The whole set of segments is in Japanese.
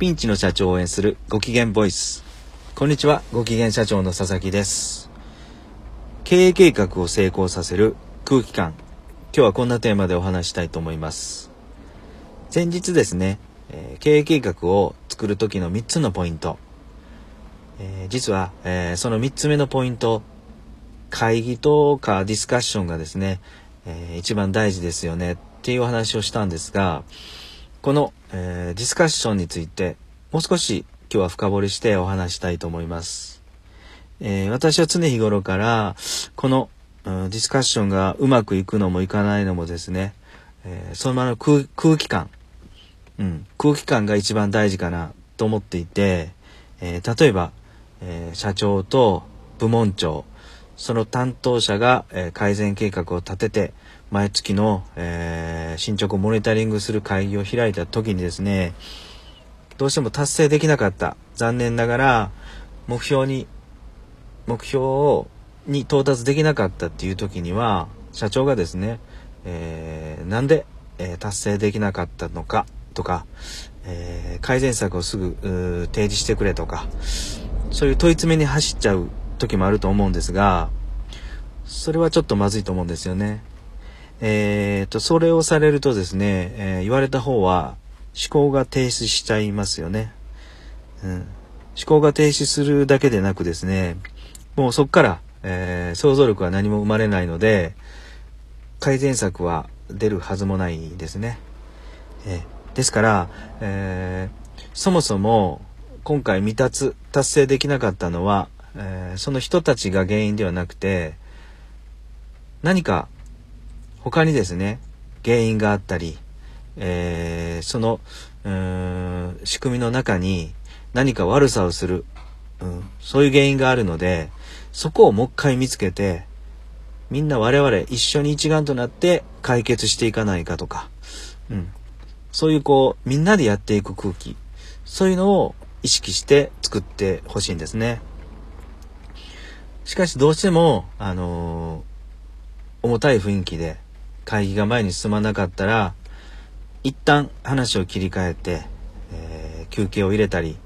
ピンチの社長を応援するご機嫌ボイス。こんにちは、ご機嫌社長の佐々木です。経営計画を成功させる空気感。今日はこんなテーマでお話したいと思います。前日ですね、えー、経営計画を作る時の3つのポイント。えー、実は、えー、その3つ目のポイント、会議とかディスカッションがですね、え一番大事ですよねっていうお話をしたんですが、この、えー、ディスカッションについてもう少し今日は深掘りしてお話したいと思います。えー、私は常日頃からこの、うん、ディスカッションがうまくいくのもいかないのもですね、えー、そのままの空空気感、うん、空気感が一番大事かなと思っていて、え例えば、え社長と部門長その担当者が、え改善計画を立てて毎月の、えー、進捗をモニタリングする会議を開いた時にですね、どうしても達成できなかった。残念ながら、目標に、目標をに到達できなかったっていう時には、社長がですね、えー、なんで、えー、達成できなかったのかとか、えー、改善策をすぐ提示してくれとか、そういう問い詰めに走っちゃう時もあると思うんですが、それはちょっとまずいと思うんですよね。えー、と、それをされるとですね、えー、言われた方は思考が停止しちゃいますよね。うん、思考が停止するだけでなくですね、もうそこから、えー、想像力は何も生まれないので、改善策は出るはずもないですね。えー、ですから、えー、そもそも今回未達、達成できなかったのは、えー、その人たちが原因ではなくて、何か他にですね、原因があったり、えー、その、うん、仕組みの中に何か悪さをする、うん、そういう原因があるので、そこをもう一回見つけて、みんな我々一緒に一丸となって解決していかないかとか、うん、そういうこう、みんなでやっていく空気、そういうのを意識して作ってほしいんですね。しかしどうしても、あのー、重たい雰囲気で、会議が前に進まなかったら、一旦話を切り替えて、えー、休憩を入れたり、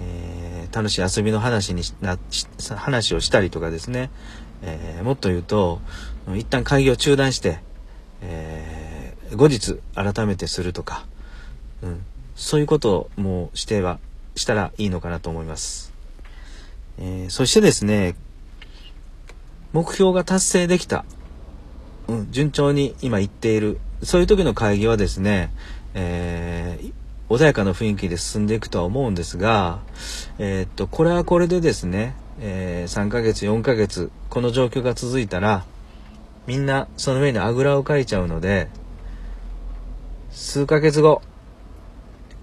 えー、楽しい遊びの話にな、話をしたりとかですね、えー、もっと言うと、一旦会議を中断して、え後日改めてするとか、うん、そういうことをもうしては、したらいいのかなと思います。えそしてですね、目標が達成できた。うん、順調に今行っている。そういう時の会議はですね、えー、穏やかな雰囲気で進んでいくとは思うんですが、えー、っと、これはこれでですね、えー、3ヶ月、4ヶ月、この状況が続いたら、みんなその上にあぐらをかいちゃうので、数ヶ月後、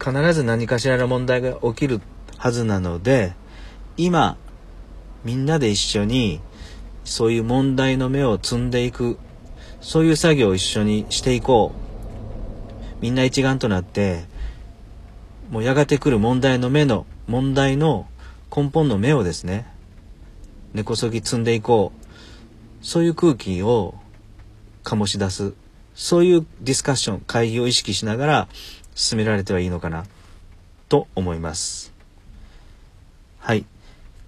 必ず何かしらの問題が起きるはずなので、今、みんなで一緒に、そういう問題の芽を摘んでいくそういう作業を一緒にしていこう。みんな一丸となって、もうやがて来る問題の目の、問題の根本の目をですね、根こそぎ積んでいこう。そういう空気を醸し出す。そういうディスカッション、会議を意識しながら進められてはいいのかな、と思います。はい。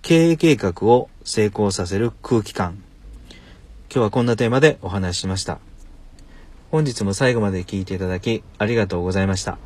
経営計画を成功させる空気感。今日はこんなテーマでお話ししました。本日も最後まで聞いていただきありがとうございました。